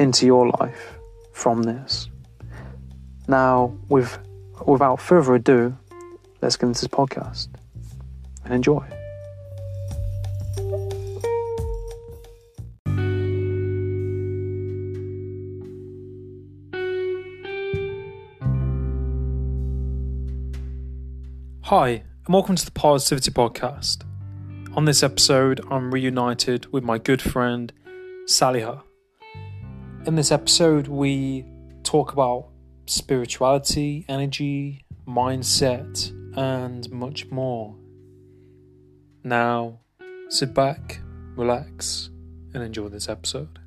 into your life from this. Now, with, without further ado, let's get into this podcast and enjoy. Hi, and welcome to the Parrsitivity Podcast. On this episode, I'm reunited with my good friend Saliha. In this episode, we talk about spirituality, energy, mindset, and much more. Now, sit back, relax, and enjoy this episode.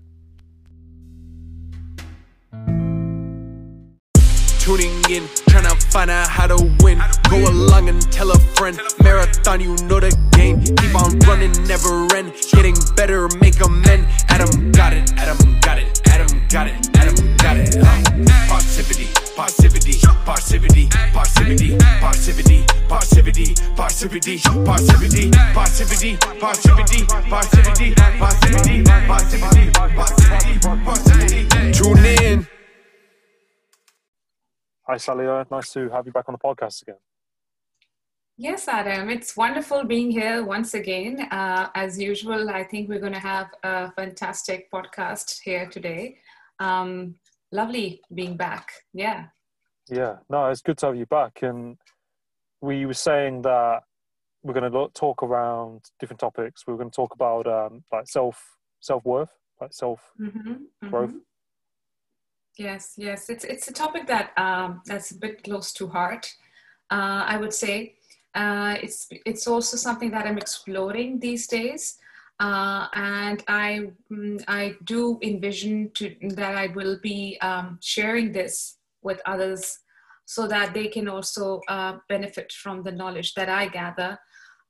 Tuning in, trying to find out how to win. Go along and tell a friend. Marathon, you know the game. Keep on running, never end. Getting better, make amend. Adam got it, Adam got it, Adam got it, Adam got it. Uh, Positivity, positivity, positivity, positivity, positivity, positivity, positivity, positivity, positivity, positivity, positivity, positivity, positivity, positivity, positivity. Tune in. Hi, Saliha. Nice to have you back on the podcast again. Yes, Adam, it's wonderful being here once again. Uh, as usual, I think we're going to have a fantastic podcast here today. Um, lovely being back. Yeah. Yeah, no, it's good to have you back. And we were saying that we're going to talk around different topics. We are going to talk about um, like self self worth, like self Mhm, growth. mhm. Yes, yes, it's it's a topic that um, that's a bit close to heart. Uh, I would say uh, it's it's also something that I'm exploring these days, uh, and I mm, I do envision to that I will be um, sharing this with others so that they can also uh, benefit from the knowledge that I gather.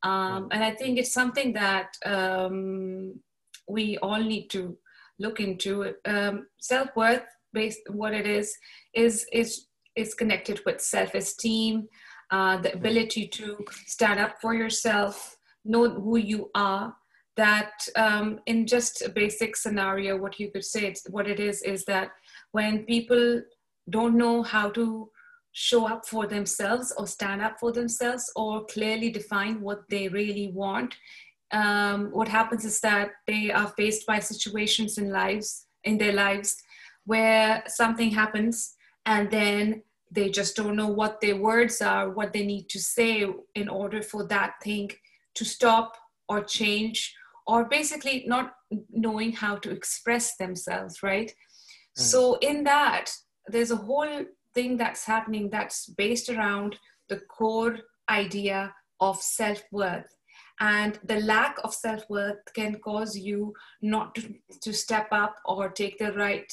Um, and I think it's something that um, we all need to look into. Um, Self worth, based what it is, is is is connected with self esteem, uh, the ability to stand up for yourself, know who you are. That um, in just a basic scenario, what you could say, what it is, is that when people don't know how to show up for themselves or stand up for themselves or clearly define what they really want um, what happens is that they are faced by situations in lives in their lives where something happens and then they just don't know what their words are what they need to say in order for that thing to stop or change or basically not knowing how to express themselves right? So in that there's a whole thing that's happening that's based around the core idea of self-worth. And the lack of self-worth can cause you not to, to step up or take the right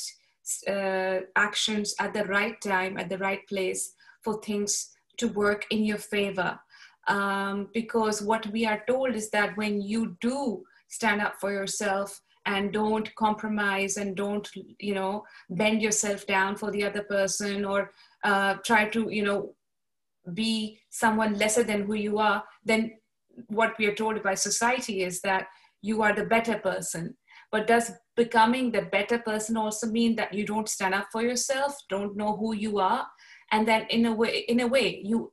uh, actions at the right time at the right place for things to work in your favor. Um, because what we are told is that when you do stand up for yourself and don't compromise and don't you know bend yourself down for the other person or uh, try to you know be someone lesser than who you are then what we are told by society is that you are the better person. But does becoming the better person also mean that you don't stand up for yourself don't know who you are? And then in a way in a way you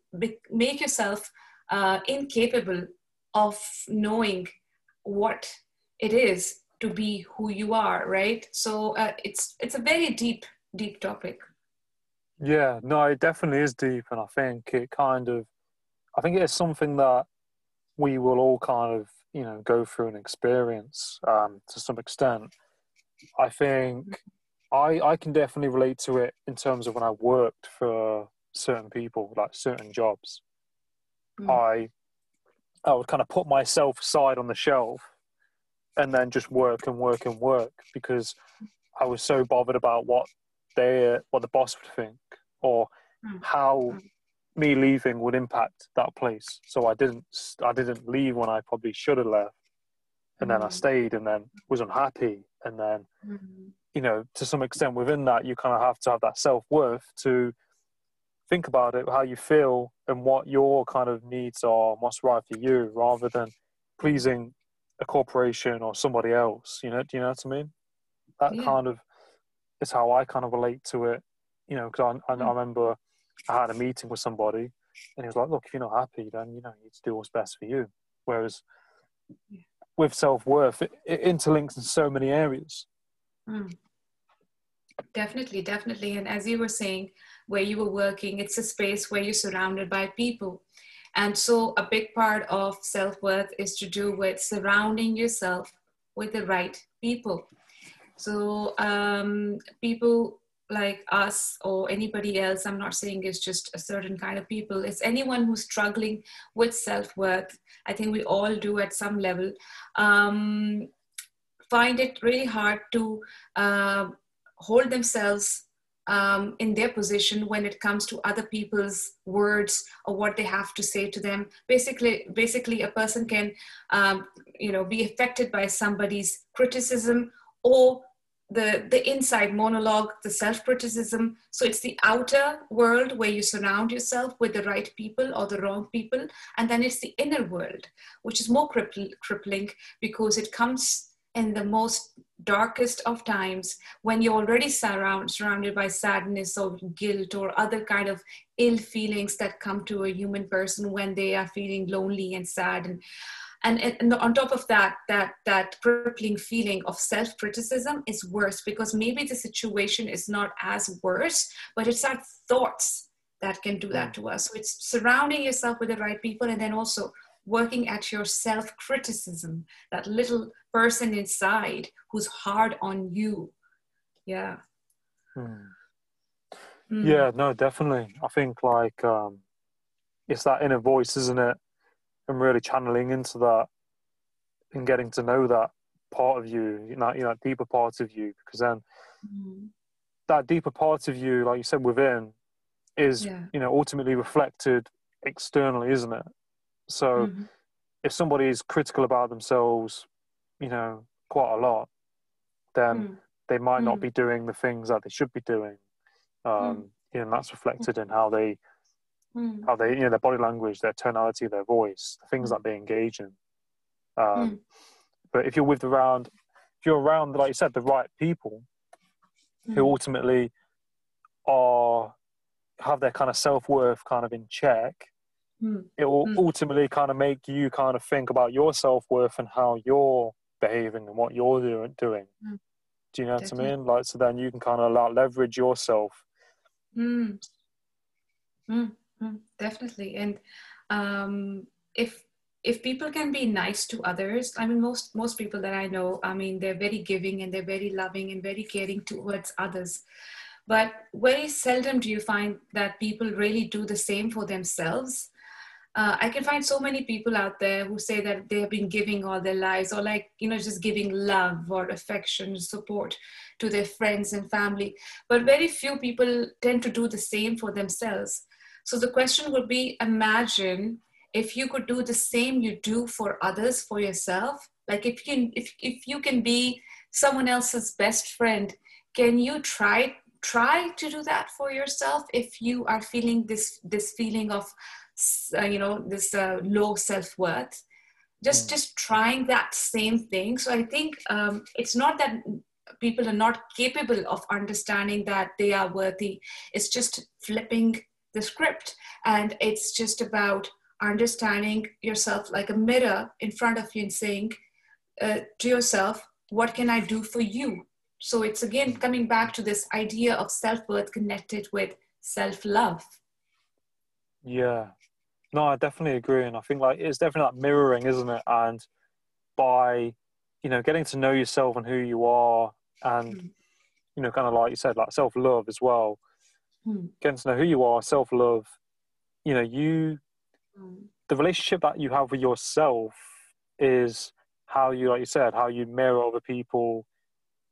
make yourself uh, incapable of knowing what it is to be who you are right? So uh, it's it's a very deep deep topic. Yeah no it definitely is deep and i think it kind of i think it's something that we will all kind of you know go through and experience um, to some extent. I think i i can definitely relate to it in terms of when i worked for certain people like certain jobs. Mm. i i would kind of put myself aside on the shelf and then just work and work and work because I was so bothered about what they what the boss would think or mm. how mm. me leaving would impact that place. So I didn't I didn't leave when I probably should have left, and then I hmm. stayed and then was unhappy and then you know to some extent within that you kind of have to have that self worth to think about it how you feel and what your kind of needs are and what's right for you rather than pleasing a corporation or somebody else. You know, do you know what I mean? That yeah. kind of is how I kind of relate to it. You know, because I, I, I, mm. remember I had a meeting with somebody, and he was like, "Look, if you're not happy, then you know you need to do what's best for you." Whereas yeah. with self worth, it, it, interlinks in so many areas. Mm. Definitely, definitely. And as you were saying, where you were working, it's a space where you're surrounded by people and so, a big part of self worth is to do with surrounding yourself with the right people. So, um, people like us or anybody else, I'm not saying it's just a certain kind of people, it's anyone who's struggling with self worth. I think we all do at some level. Um, find it really hard to uh, hold themselves um, in their position when it comes to other people's words or what they have to say to them. Basically, basically, a person can, um, you know, be affected by somebody's criticism or the the inside monologue, the self criticism. So it's the outer world where you surround yourself with the right people or the wrong people, and then it's the inner world, which is more crippling because it comes in the most darkest of times when you're already surround, surrounded by sadness or guilt or other kind of ill feelings that come to a human person when they are feeling lonely and sad. And and, and on top of that that that crippling feeling of self-criticism is worse because maybe the situation is not as worse but it's our thoughts that can do that to us. So it's surrounding yourself with the right people and then also working at your self criticism, that little person inside who's hard on you. Yeah. Mm. Yeah, no, definitely. I think like um, it's that inner voice, isn't it? And really channeling into that and getting to know that part of you, you know, you know, deeper part of you, because then mm. that deeper part of you, like you said, within, is yeah. you know ultimately reflected externally, isn't it? So mm-hmm. if somebody is critical about themselves, you know, quite a lot, then mm. they might mm. not be doing the things that they should be doing. Um, mm. You know, and that's reflected in how they, how they, you know, their body language, their tonality, their voice, the things that they engage in. Um, but if you're with around, if you're around, like you said, the right people, who ultimately are have their kind of self worth kind of in check, Mm. It will mm. ultimately kind of make you kind of think about your self worth and how you're behaving and what you're doing. doing. Mm. Do you know Definitely. what I mean? Like, so then you can kind of like leverage yourself. Mm. Mm. Mm. Definitely. And um, if if people can be nice to others, I mean, most most people that I know, I mean, they're very giving and they're very loving and very caring towards others. But very seldom do you find that people really do the same for themselves uh, I can find so many people out there who say that they have been giving all their lives or like, you know, just giving love or affection, support to their friends and family. But very few people tend to do the same for themselves. So the question would be imagine if you could do the same you do for others for yourself. Like if you can, if, if you can be someone else's best friend, can you try try to do that for yourself if you are feeling this this feeling of uh, you know this uh, low self-worth just mm. just trying that same thing so i think um, it's not that people are not capable of understanding that they are worthy it's just flipping the script and it's just about understanding yourself like a mirror in front of you and saying uh, to yourself what can I do for you? So it's again coming back to this idea of self worth connected with self love. Yeah. No, I definitely agree. And I think like it's definitely that mirroring, isn't it? And by, you know, getting to know yourself and who you are and, mm. you know, kind of like you said, like self love as well. Mm. Getting to know who you are, self love, you know, you, mm. the relationship that you have with yourself is how you, like you said, how you mirror other people.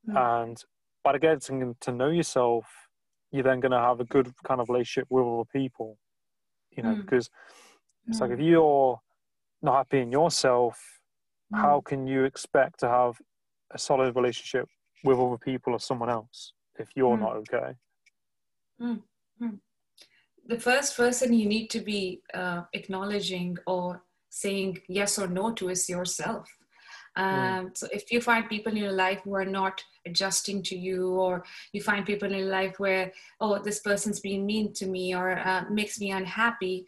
And by getting to know yourself, you're then going to have a good kind of relationship with other people you know, because it's mm. like if mm. you're not happy in yourself, mm. how can you expect to have a solid relationship with other people or someone else if you're not mm. okay? Mm. The first person you need to be uh, acknowledging or saying yes or no to is yourself. Um, so if you find people in your life who are not adjusting to you, or you find people in your life where, oh, this person's being mean to me or uh, makes me unhappy,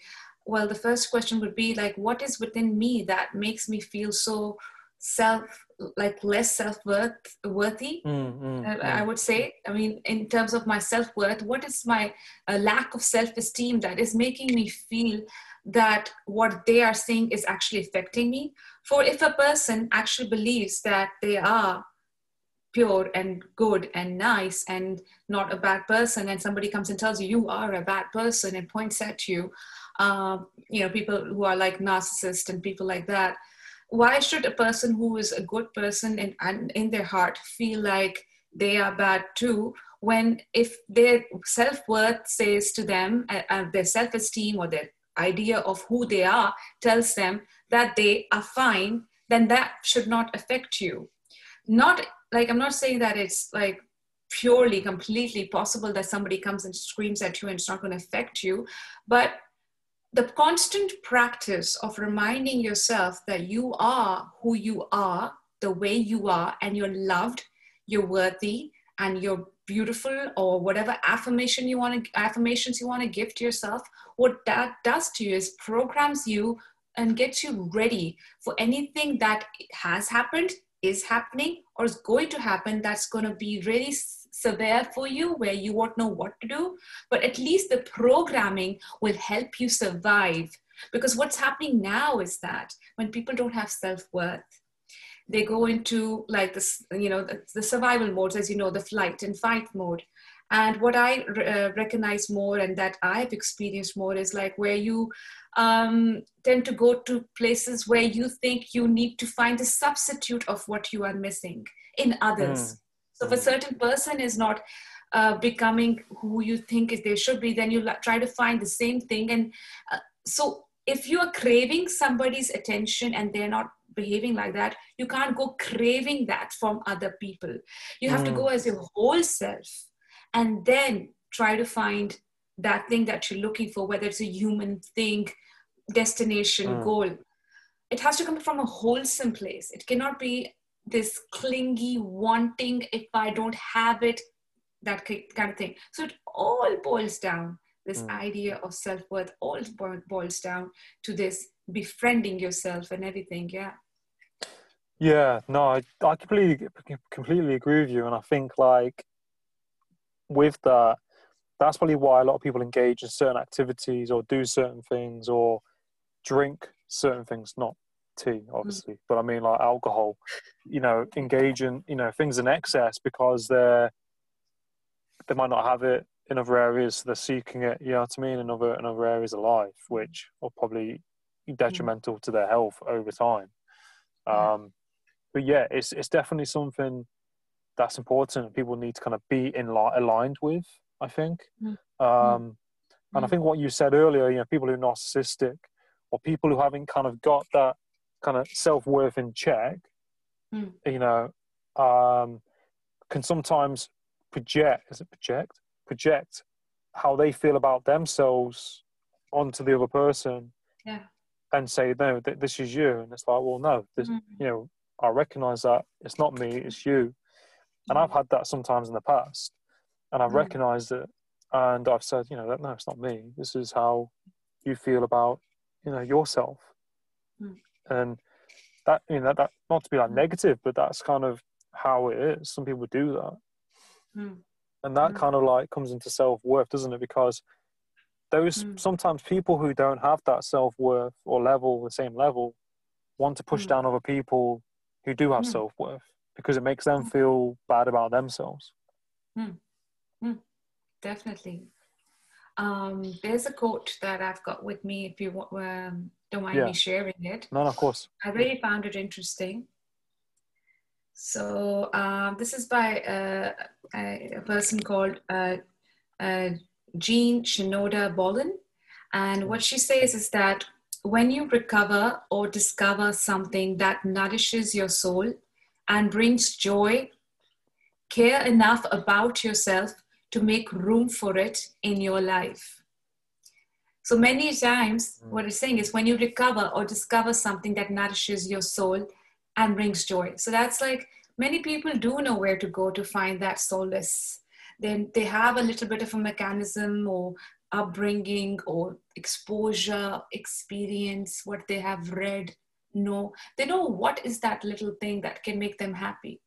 well, the first question would be like, what is within me that makes me feel so self like less self-worth worthy mm, mm, uh, i would say i mean in terms of my self-worth what is my uh, lack of self-esteem that is making me feel that what they are saying is actually affecting me. For if a person actually believes that they are pure and good and nice and not a bad person, and somebody comes and tells you you are a bad person and points at you, uh, you know, people who are like narcissists and people like that, why should a person who is a good person and, and in their heart feel like they are bad too when if their self-worth says to them uh, uh, their self-esteem or their idea of who they are tells them that they are fine, then that should not affect you. Not like I'm not saying that it's like purely, completely possible that somebody comes and screams at you and it's not going to affect you, but the constant practice of reminding yourself that you are who you are, the way you are, and you're loved, you're worthy, and you're beautiful or whatever affirmation you want to affirmations you want to give to yourself what that does to you is programs you and gets you ready for anything that has happened is happening or is going to happen that's going to be really severe for you where you won't know what to do but at least the programming will help you survive. Because what's happening now is that when people don't have self-worth they go into like this you know the, the, survival modes as you know the flight and fight mode. And what i uh, recognize more and that i've experienced more is like where you um, tend to go to places where you think you need to find a substitute of what you are missing in others. Mm. So if a certain person is not uh, becoming who you think they should be then you try to find the same thing. And uh, so if you are craving somebody's attention and they're not behaving like that you can't go craving that from other people. You have mm. to go as your whole self and then try to find that thing that you're looking for whether it's a human thing destination mm. goal. It has to come from a wholesome place. It cannot be this clingy wanting if i don't have it that kind of thing so it all boils down this mm. idea of self-worth all boils down to this befriending yourself and everything yeah yeah, no, I, I completely completely agree with you, and I think like with that, that's probably why a lot of people engage in certain activities or do certain things or drink certain things, not tea, mm. obviously, mm. but I mean like alcohol. You know, engage in you know things in excess because they're they might not have it in other areas, so they're seeking it. You know what I mean? In other in other areas of life, which are probably mm. detrimental mm. to their health over time. Um, but yeah, it's it's definitely something that's important people need to kind of be in li- aligned with. I think, mm. um, and I mm. think what you said earlier, you know, people who are narcissistic or people who haven't kind of got that kind of self worth in check, mm. you know, um, can sometimes project. Is it project? Project how they feel about themselves onto the other person. Yeah. And say no, th- this is you, and it's like, well, no, this, mm. you know, I recognize that it's not me, it's you. And I've had that sometimes in the past, and I've mm. recognized it, and I've said, you know, that no, it's not me. This is how you feel about, you know, yourself. Mm. And that, you know, that not to be like negative, but that's kind of how it is. Some people do that. Mm. And that Mm. kind of like comes into self worth, doesn't it? Because those Mm. sometimes people who don't have that self worth or level, the same level, want to push Mm. down other people who do have Mm. self worth because it makes them Mm. feel bad about themselves. Definitely. Um, there's a quote that I've got with me. If you um, don't mind Yeah. me sharing it, No, no, of course. I really found it interesting. So um, this is by uh, a, a person called uh, uh, Jean Shinoda Bolen, and what she says is that when you recover or discover something that nourishes your soul and brings joy, care enough about yourself to make room for it in your life. So many times, mm. what it's saying is when you recover or discover something that nourishes your soul and brings joy. So that's like many people do know where to go to find that solace. Then they have a little bit of a mechanism or upbringing or exposure, experience, what they have read, know. They know what is that little thing that can make them happy.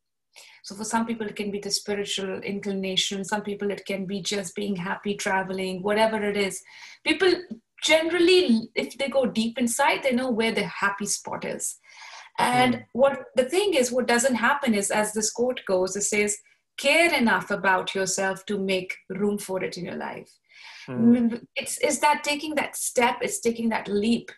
So for some people, it can be the spiritual inclination. Some people, it can be just being happy, traveling, whatever it is. People generally, if they go deep inside, they know where the happy spot is. And what the thing is, what doesn't happen is, as this quote goes, it says, care enough about yourself to make room for it in your life. Mm. It's, it's that taking that step, it's taking that leap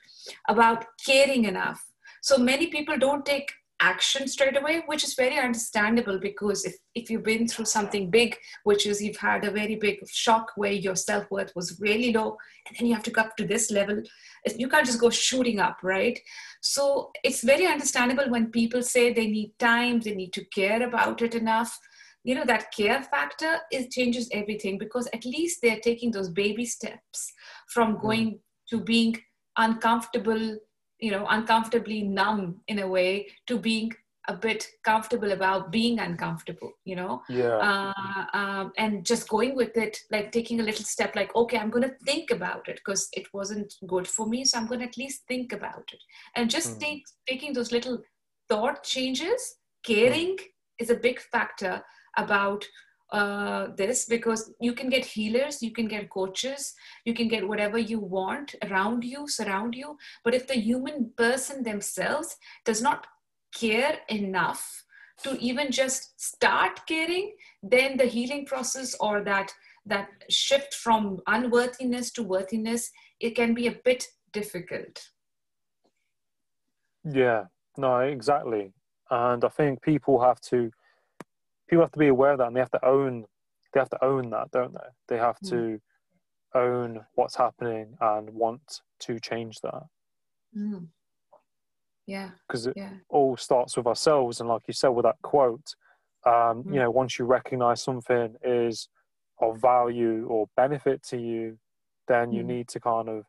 about caring enough. So many people don't take action straight away, which is very understandable because if, if you've been through something big, which is you've had a very big shock where your self worth was really low, and then you have to go up to this level, you can't just go shooting up, right? So it's very understandable when people say they need time, they need to care about it enough. You know, that care factor it changes everything because at least they're taking those baby steps from hmm. going to being uncomfortable you know uncomfortably numb in a way to being a bit comfortable about being uncomfortable you know Yeah. uh, um, and just going with it like taking a little step like okay i'm going to think about it because it wasn't good for me so i'm going to at least think about it and just Mm. take, taking those little thought changes caring is a big factor about uh, this because you can get healers, you can get coaches, you can get whatever you want around you, surround you. But if the human person themselves does not care enough to even just start caring, then the healing process or that that shift from unworthiness to worthiness, it can be a bit difficult. Yeah, no, exactly. And I think people have to people have to be aware of that and they have to own they have to own that, don't they? They have to own what's happening and want to change that. Mm. Yeah, Because it yeah. all starts with ourselves and like you said with that quote, um, Mm. you know, once you recognize something is of value or benefit to you, then you Mm. need to kind of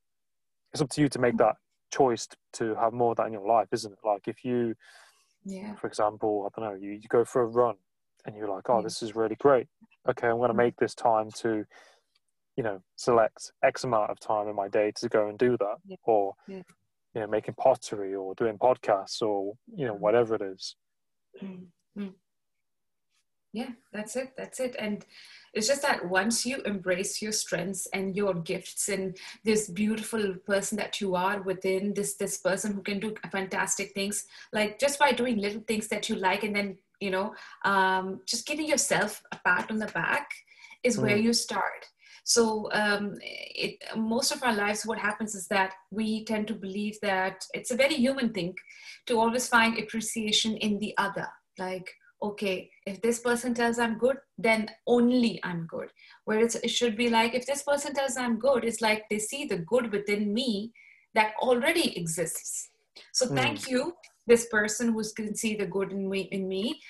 it's up to you to make that choice to, to have more of that in your life, isn't it? Like if you Yeah. for example, I don't know, you, you go for a run and you're like, oh, this is really great. Okay, I'm going to Mm. make this time to, you know, select X amount of time in my day to go and do that, Yeah. or Yeah. you know, making pottery or doing podcasts or you know, Mm. whatever it is. Mm, mm. Yeah, that's it. That's it. And it's just that once you embrace your strengths and your gifts and this beautiful person that you are within, this this person who can do fantastic things, like just by doing little things that you like, and then you know, um, just giving yourself a pat on the back is where Mm. you start. So um, it, most of our lives, what happens is that we tend to believe that it's a very human thing to always find appreciation in the other. Like, okay, if this person tells I'm good, then only I'm good. Whereas it should be like, if this person tells I'm good, it's like they see the good within me that already exists. So Hmm. thank you, this person who can see the good in me, in me,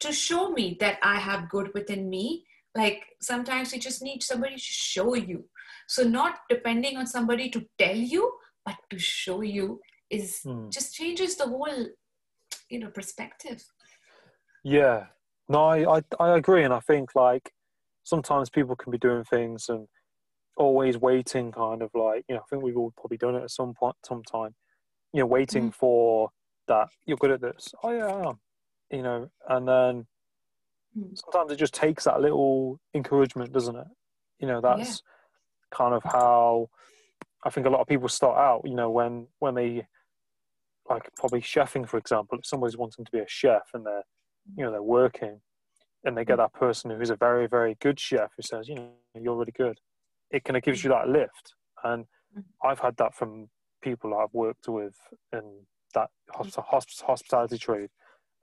to show me that I have good within me. Like sometimes you just need somebody to show you. So not depending on somebody to tell you, but to show you is Hmm. just changes the whole, you know, perspective. Yeah, no, I, I I agree, and I think like sometimes people can be doing things and always waiting, kind of like you know, I think we've all probably done it at some point, sometime, you know, waiting Mm. for that you're good at this. Oh yeah, I am, you know, and then Mm. sometimes it just takes that little encouragement, doesn't it? You know, that's kind of how I think a lot of people start out. You know, when when they like probably chefing, for example, if somebody's wanting to be a chef and they're you know they're working and they get hmm. that person who's a very very good chef who says, you know, you're really good. It kind of gives you hmm. that lift, and hmm. I've had that from people I've worked with in that hosp- hosp- hospitality trade,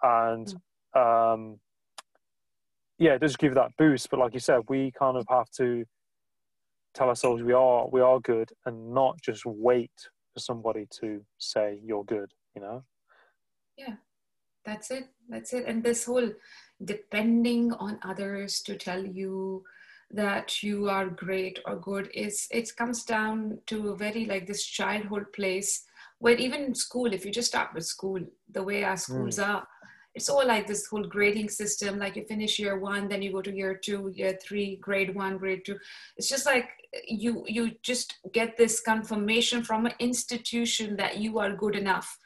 and um, yeah, it does give that boost. But like you said, we kind of have to tell ourselves we are we are good, and not just wait for somebody to say you're good. You know? Yeah, that's it. That's it. And this whole depending on others to tell you that you are great or good is it comes down to a very like this childhood place where even in school if you just start with school the way our schools hmm. are it's all like this whole grading system. Like you finish year one then you go to year two year three grade one grade two. It's just like you you just get this confirmation from an institution that you are good enough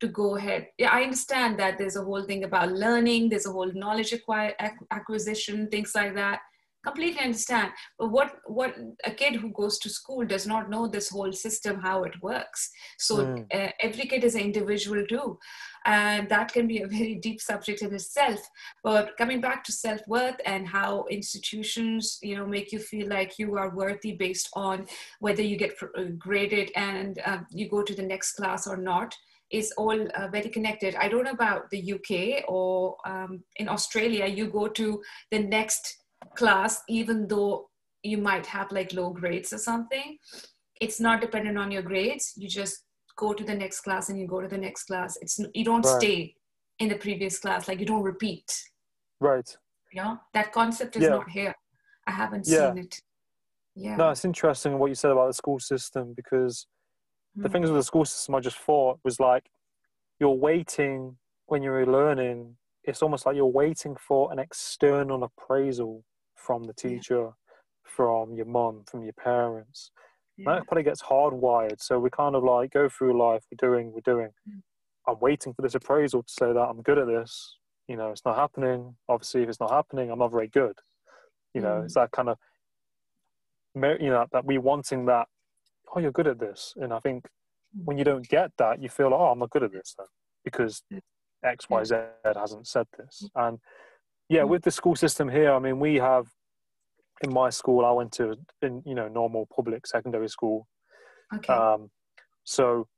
to go ahead. Yeah i understand that there's a whole thing about learning there's a whole knowledge acquire, ac- acquisition things like that completely understand. But what what a kid who goes to school does not know this whole system how it works. So Mm. uh, every kid is an individual too. And that can be a very deep subject in itself. But coming back to self-worth and how institutions you know make you feel like you are worthy based on whether you get uh, graded and um, you go to the next class or not is all uh, very connected. I don't know about the uk or um, in australia you go to the next class even though you might have like low grades or something it's not dependent on your grades you just go to the next class and you go to the next class it's you don't Right. stay in the previous class like you don't repeat Right. you know that concept is Yeah. not here i haven't Yeah. seen it yeah No, it's interesting what you said about the school system because the Mm. things with the school system I just thought was like you're waiting when you're learning. It's almost like you're waiting for an external appraisal from the Yeah. teacher, from your mum, from your parents. yeah. That probably gets hardwired. So we kind of like go through life. We're doing. We're doing. Mm. I'm waiting for this appraisal to say that I'm good at this. You know, it's not happening. Obviously, if it's not happening, I'm not very good. You know, Mm. it's that kind of, you know, that we wanting that. Oh, you're good at this, and I think Mm. when you don't get that, you feel, oh, I'm not good at this then because Mm. X, Y, Z hasn't said this. And yeah, with the school system here, I mean, we have in my school, I went to in you know normal public secondary school. okay Um, so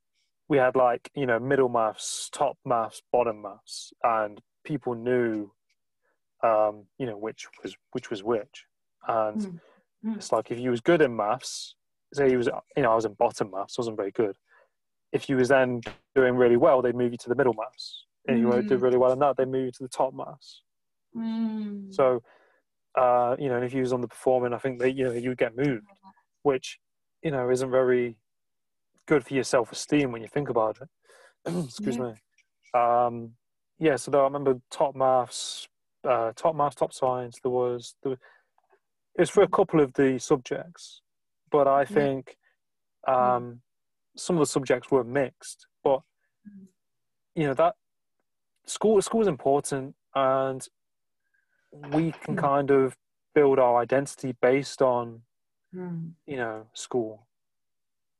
we had like you know middle maths, top maths, bottom maths, and people knew, um, you know, which was which was which. And Mm. Mm. it's like if you was good in maths, say you was you know I was in bottom maths, wasn't very good. If you was then doing really well, they'd move you to the middle maths. And you Mm. did really well in that, they move you to the top maths. Mm. So, uh, you know, if you was on the performing, I think that you know you get moved, which you know isn't very good for your self esteem when you think about it. Excuse Yeah. me. Um, yeah, so though I remember top maths, uh, top maths, top science. There was there, it was for a couple of the subjects, but I think um, some of the subjects were mixed. But Mm. you know that school school is important, and we can kind of build our identity based on Mm. you know school.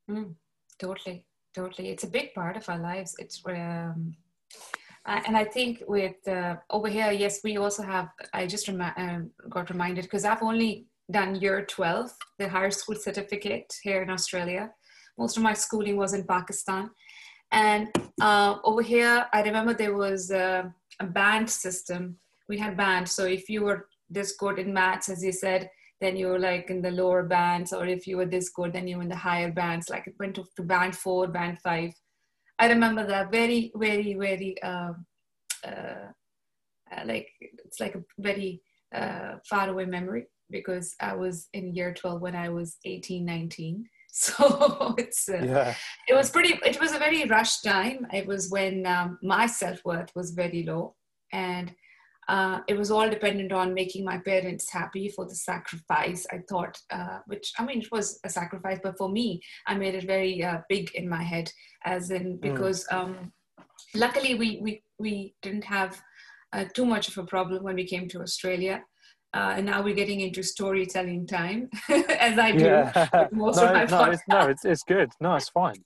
Mm, totally, totally. It's a big part of our lives. It's um, uh, and I think with uh, over here, yes, we also have. I just remi- um got reminded because I've only done year twelve, the higher school certificate here in Australia. Most of my schooling was in Pakistan, and uh, over here, I remember there was a, a band system. We had band, so if you were this good in maths, as you said, then you were like in the lower bands, or if you were this good, then you were in the higher bands. Like it went to, to band four, band five. I remember that very, very, very, uh, uh, uh, like it's like a very uh, far away memory because I was in year 12 when I was 18, 19. So it's uh, Yeah, it was pretty it was a very rushed time it was when um, my self-worth was very low and uh, it was all dependent on making my parents happy for the sacrifice i thought uh, which i mean it was a sacrifice but for me i made it very uh, big in my head as in because um, luckily we, we we didn't have uh, too much of a problem when we came to Australia. Uh, and now we're getting into storytelling time, as I do Yeah. most no, of my no, it's, no, it's, it's good. No, it's fine.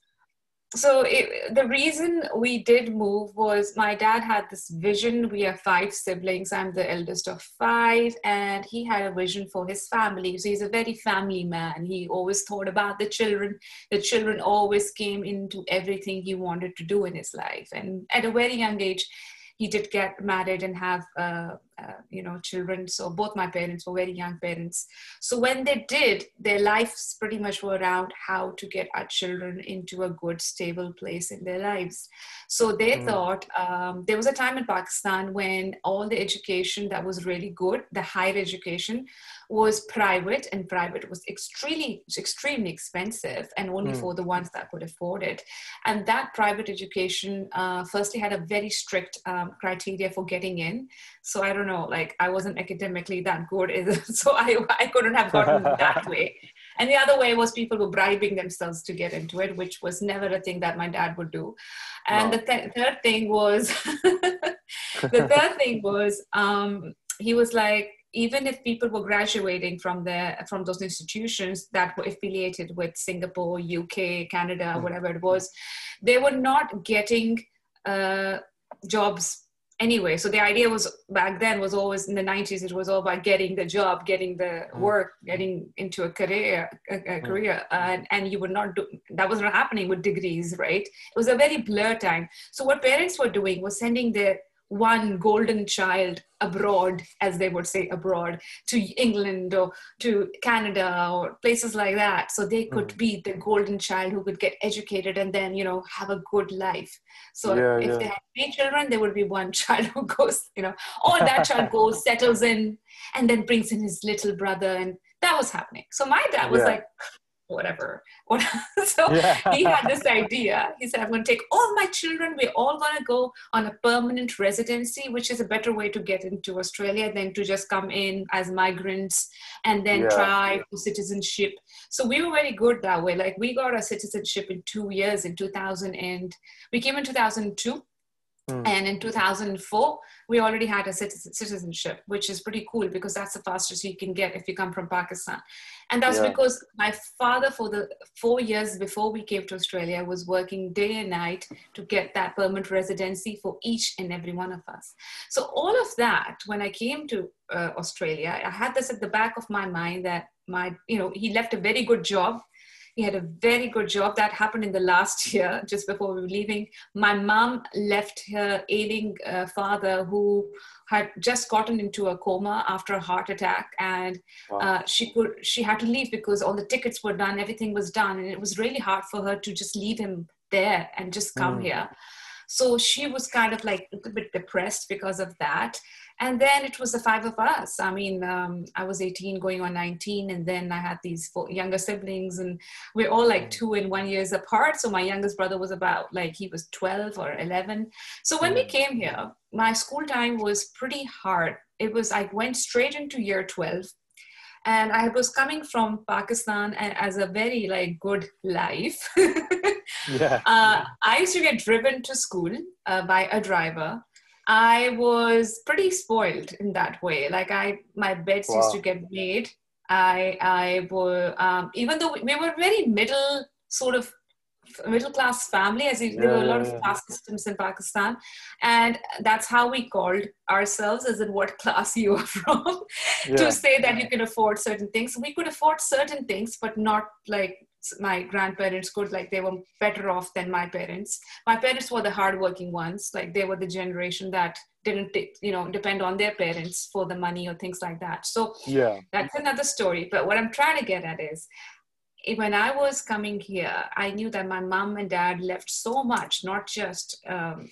So it, the reason we did move was my dad had this vision. We have five siblings. I'm the eldest of five, and he had a vision for his family. So he's a very family man. He always thought about the children. The children always came into everything he wanted to do in his life. And at a very young age, he did get married and have uh, uh, you know children. So both my parents were very young parents. So when they did their lives pretty much were around how to get our children into a good stable place in their lives. So they Mm. thought um, there was a time in pakistan when all the education that was really good the higher education was private and private was extremely extremely expensive and only Mm. for the ones that could afford it. And that private education uh, firstly had a very strict um, criteria for getting in. So i don't know like i wasn't academically that good so i, I couldn't have gotten that way and the other way was people were bribing themselves to get into it which was never a thing that my dad would do and No. the th- third thing was the third thing was um, he was like even if people were graduating from the from those institutions that were affiliated with singapore uk canada Mm. whatever it was they were not getting uh, jobs anyway so the idea was back then was always in the 90s it was all about getting the job getting the Mm. work getting into a career a, a career and, and you were not do, that was not happening with degrees right? It was a very blur time. So what parents were doing was sending their one golden child abroad, as they would say abroad, to England or to Canada or places like that. So they could mm. be the golden child who could get educated and then, you know, have a good life. So Yeah, if yeah. they had three children, there would be one child who goes, you know, or that child goes, settles in, and then brings in his little brother. And that was happening. So my dad was Yeah. like, whatever. So Yeah. he had this idea. He said, I'm going to take all my children. We're all going to go on a permanent residency, which is a better way to get into Australia than to just come in as migrants and then Yeah. try for citizenship. So we were very good that way. Like we got our citizenship in two years in 2000 and we came in 2002. Hmm. And in 2004, we already had a citizenship, which is pretty cool because that's the fastest you can get if you come from Pakistan. And that's Yeah. because my father, for the four years before we came to Australia, was working day and night to get that permanent residency for each and every one of us. So, all of that, when I came to uh, Australia, I had this at the back of my mind that my, you know, he left a very good job. He had a very good job. That happened in the last year, just before we were leaving. My mom left her ailing uh, father who had just gotten into a coma after a heart attack and Wow. uh, she could she had to leave because all the tickets were done everything was done and it was really hard for her to just leave him there and just come Mm. here so she was kind of like a little bit depressed because of that and then it was the five of us i mean um, i was 18 going on 19 and then i had these four younger siblings and we're all like two and one years apart so my youngest brother was about like he was 12 or 11 so when we Mm. came here my school time was pretty hard it was i went straight into year 12 and i was coming from pakistan and as a very like good life Yeah. uh, I used to get driven to school uh, by a driver. I was pretty spoiled in that way. Like I, my beds used to get made. I, I were um, even though we were very middle sort of middle class family, as if there were a lot Yeah. of class systems in Pakistan, and that's how we called ourselves, as in what class you are from Yeah. to say that you can afford certain things. We could afford certain things, but not like my grandparents could. Like they were better off than my parents. My parents were the hardworking ones. Like they were the generation that didn't, you know, depend on their parents for the money or things like that. So Yeah. that's another story. But what I'm trying to get at is when I was coming here, I knew that my mom and dad left so much, not just um,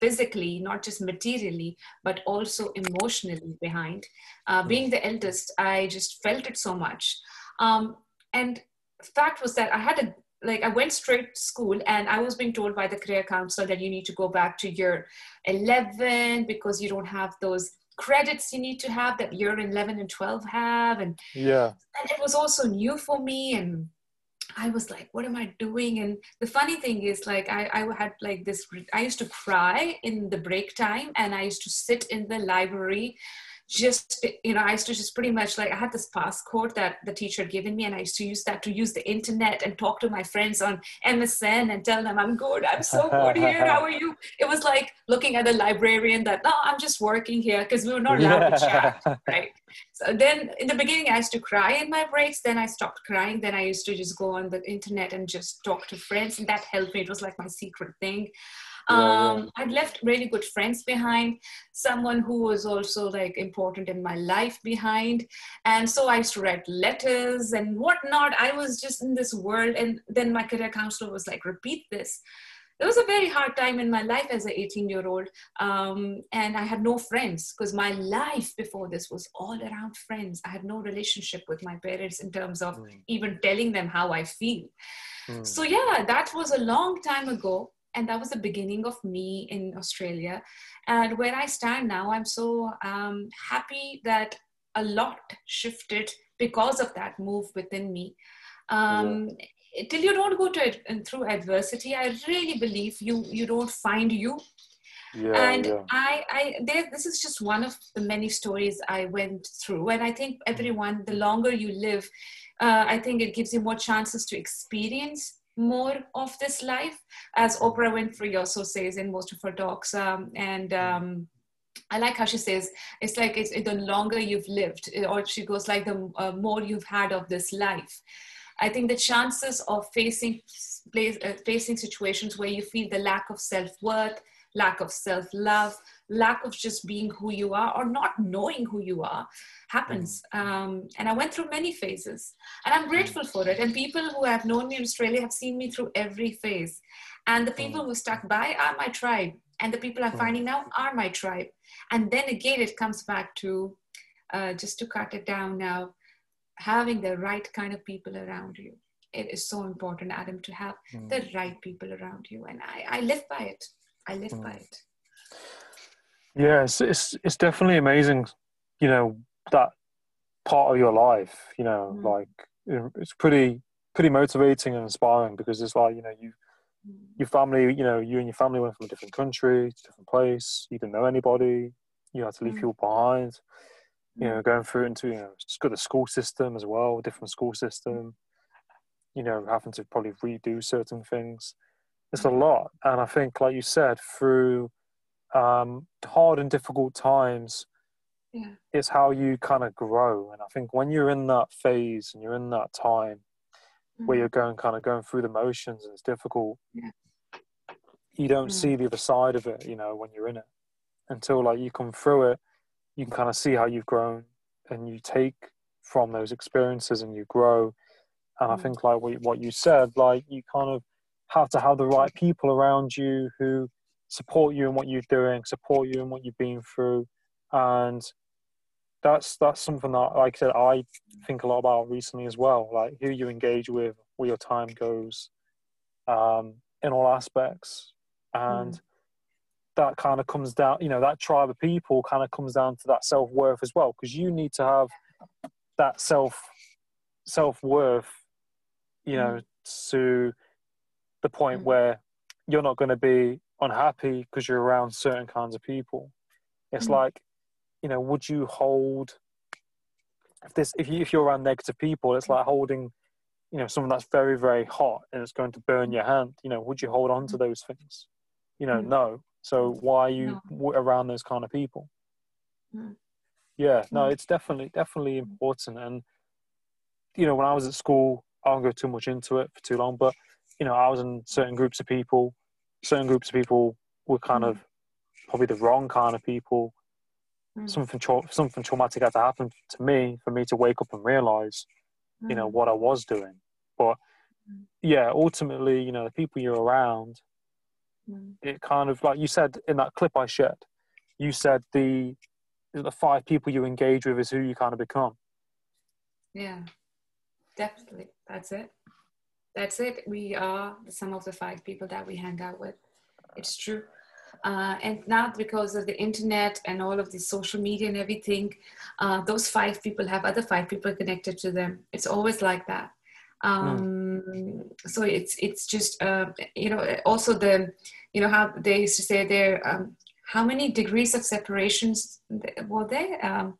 physically, not just materially, but also emotionally behind. Uh, being the eldest, I just felt it so much. Um, and fact was that I had a like I went straight to school and I was being told by the career counselor that you need to go back to year 11 because you don't have those credits you need to have that year 11 and 12 have and Yeah. and it was also new for me and I was like, what am I doing? And the funny thing is, like, I, I had like this, I used to cry in the break time and I used to sit in the library just you know i used to just pretty much like i had this passcode that the teacher had given me and i used to use that to use the internet and talk to my friends on msn and tell them i'm good i'm so good here how are you? It was like looking at the librarian that no i'm just working here because we were not allowed yeah. to chat right? So then in the beginning i used to cry in my breaks then i stopped crying then i used to just go on the internet and just talk to friends and that helped me. It was like my secret thing um, I'd left really good friends behind, someone who was also like important in my life behind. And so I used to write letters and whatnot. I was just in this world. And then my career counselor was like, repeat this. It was a very hard time in my life as an 18 year old. Um, and I had no friends because my life before this was all around friends. I had no relationship with my parents in terms of mm. even telling them how I feel. Mm. So, yeah, that was a long time ago and that was the beginning of me in Australia. And where I stand now, I'm so um, happy that a lot shifted because of that move within me. Um, yeah. Till you don't go to it through adversity, I really believe you you don't find you. Yeah, and yeah. I, I there, this is just one of the many stories I went through. And I think everyone, the longer you live, uh, I think it gives you more chances to experience more of this life, as Oprah Winfrey also says in most of her talks. Um, and um, I like how she says it's like it's, the longer you've lived, or she goes like the uh, more you've had of this life. I think the chances of facing uh, facing situations where you feel the lack of self worth, lack of self love, lack of just being who you are or not knowing who you are happens. Mm. Um, and I went through many phases and I'm grateful for it. And people who have known me in Australia have seen me through every phase. And the people mm. who stuck by are my tribe. And the people I'm mm. finding now are my tribe. And then again, it comes back to uh, just to cut it down now, having the right kind of people around you. It is so important, Adam, to have mm. the right people around you. And I, I live by it. I live mm. by it. Yeah, it's, it's it's definitely amazing, you know, that part of your life. You know, mm. like it's pretty pretty motivating and inspiring because it's like you know you mm. your family, you know, you and your family went from a different country, to different place. You didn't know anybody. You had to leave mm. people behind. You know, mm. going through into you know, it's got the school system as well, different school system. You know, having to probably redo certain things. It's a lot, and I think, like you said, through um, hard and difficult times yeah. it's how you kind of grow and i think when you're in that phase and you're in that time mm-hmm. where you're going kind of going through the motions and it's difficult yeah. you don't mm-hmm. see the other side of it you know when you're in it until like you come through it you can kind of see how you've grown and you take from those experiences and you grow and mm-hmm. i mm. think like what you said like you kind of have to have the right people around you who support you in what you're doing, support you in what you've been through, and that's that's something that, like I said, I think a lot about recently as well. Like who you engage with, where your time goes, um, in all aspects, and mm. that kind of comes down. You know, that tribe of people kind of comes down to that self worth as well, because you need to have that self self worth. You know, mm. to the point mm. where you're not going to be unhappy because you're around certain kinds of people. It's mm. like, you know, would you hold if this if you if you're around negative people, it's like holding, you know, something that's very very hot and it's going to burn your hand. You know, would you hold on to mm. those things? You know, mm. no. So why are you no. around those kind of people? Mm. Yeah, no, mm. it's definitely definitely important. And you know, when I was at school, I won't go too much into it for too long, but you know, I was in certain groups of people certain groups of people were kind mm. of probably the wrong kind of people. Mm. Something tra- something traumatic had to happen to me for me to wake up and realize, mm. you know, mm. what I was doing. But mm. yeah, ultimately, you know, the people you're around, it kind of like you said in that clip I shared, you said the the five people you engage with is who you kind of become. Yeah, definitely. That's it that's it. We are sum of the five people that we hang out with. It's true. Uh, and now because of the internet and all of the social media and everything, uh, those five people have other five people connected to them. It's always like that. um, mm. so it's it's just uh, you know also the you know how they used to say there um, how many degrees of separations were there um,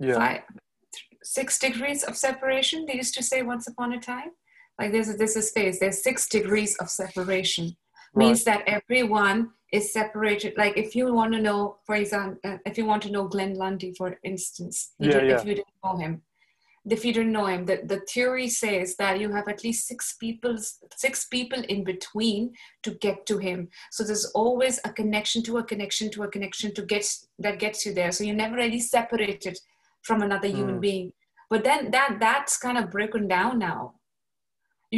yeah. Five, six degrees of separation they used to say once upon a time like there's a, there's a space there's six degrees of separation right. means that everyone is separated like if you want to know for example uh, if you want to know glenn lundy for instance yeah, yeah. if you didn't know him if you didn't know him, the, the theory says that you have at least six people, six people in between to get to him. So there's always a connection to a connection to a connection to get that gets you there. So you're never really separated from another mm. human being. But then that that's kind of broken down now.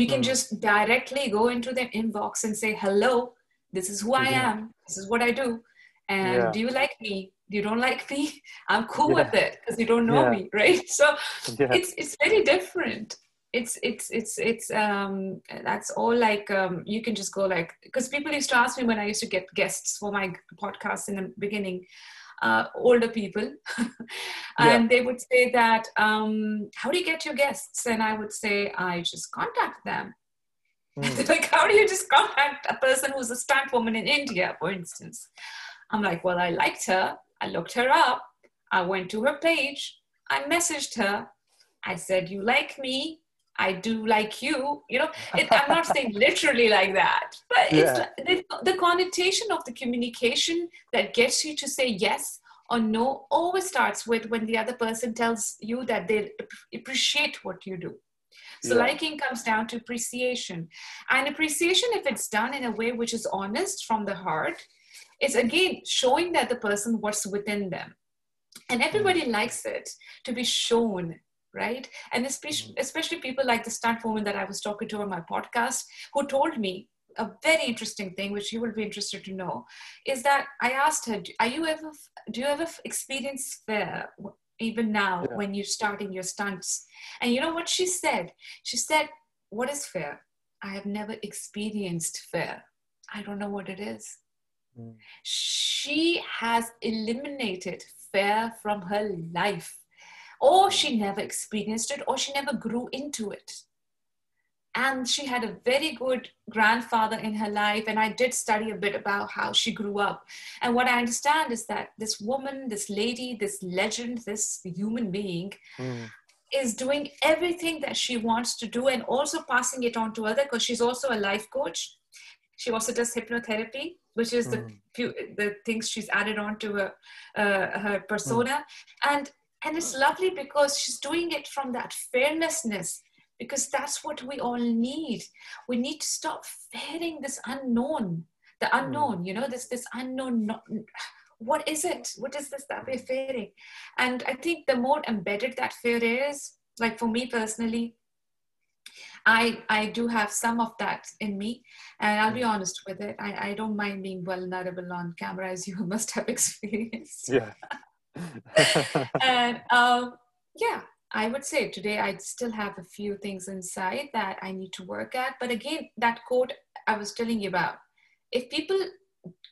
You can mm. just directly go into their inbox and say, "Hello, this is who mm-hmm. I am. This is what I do, and yeah. do you like me? you don't like me i'm cool yeah. with it because you don't know yeah. me right so it's it's very different it's it's it's it's um that's all like um you can just go like because people used to ask me when i used to get guests for my podcast in the beginning uh, older people and they would say that um how do you get your guests and i would say i just contact them mm. like how do you just contact a person who's a stunt woman in india for instance i'm like well i liked her I looked her up. I went to her page. I messaged her. I said, You like me? I do like you. You know, it, I'm not saying literally like that, but yeah. it's the, the connotation of the communication that gets you to say yes or no always starts with when the other person tells you that they appreciate what you do. So yeah. liking comes down to appreciation. And appreciation, if it's done in a way which is honest from the heart, is again showing that the person what's within them and everybody mm. likes it to be shown right? And especially, mm. especially people like the stunt woman that i was talking to on my podcast who told me a very interesting thing which you will be interested to know is that i asked her are you ever do you ever experience fear even now yeah. when you're starting your stunts? And you know what she said? She said what is fear? I have never experienced fear. I don't know what it is. She has eliminated fear from her life, or she never experienced it, or she never grew into it. And she had a very good grandfather in her life. And I did study a bit about how she grew up. And what I understand is that this woman, this lady, this legend, this human being, mm is doing everything that she wants to do and also passing it on to other because she's also a life coach she also does hypnotherapy which is the mm. the things she's added on to her uh, her persona mm. and and it's lovely because she's doing it from that fearlessness because that's what we all need we need to stop fearing this unknown the hmm. unknown you know this this unknown not, what is it what is this that we're fearing and i think the more embedded that fear is like for me personally I, I do have some of that in me, and I'll be mm. honest with it. I, I don't mind being vulnerable on camera, as you must have experienced. Yeah. and um, yeah, I would say today I still have a few things inside that I need to work at. But again, that quote I was telling you about, if people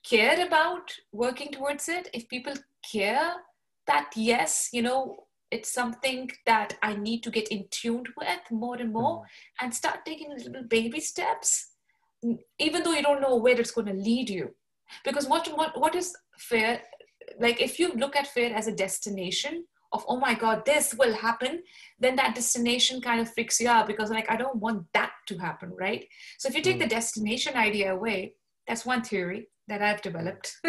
care about working towards it, if people care that yes, you know, it's something that I need to get in tuned with more and more mm. and start taking little baby steps, even though you don't know where it's going to lead you. Because what, what, what is fear? Like if you look at fear as a destination of, oh my God, this will happen, then that destination kind of freaks you out because like, I don't want that to happen, right? So if you take mm. the destination idea away, that's one theory that I've developed.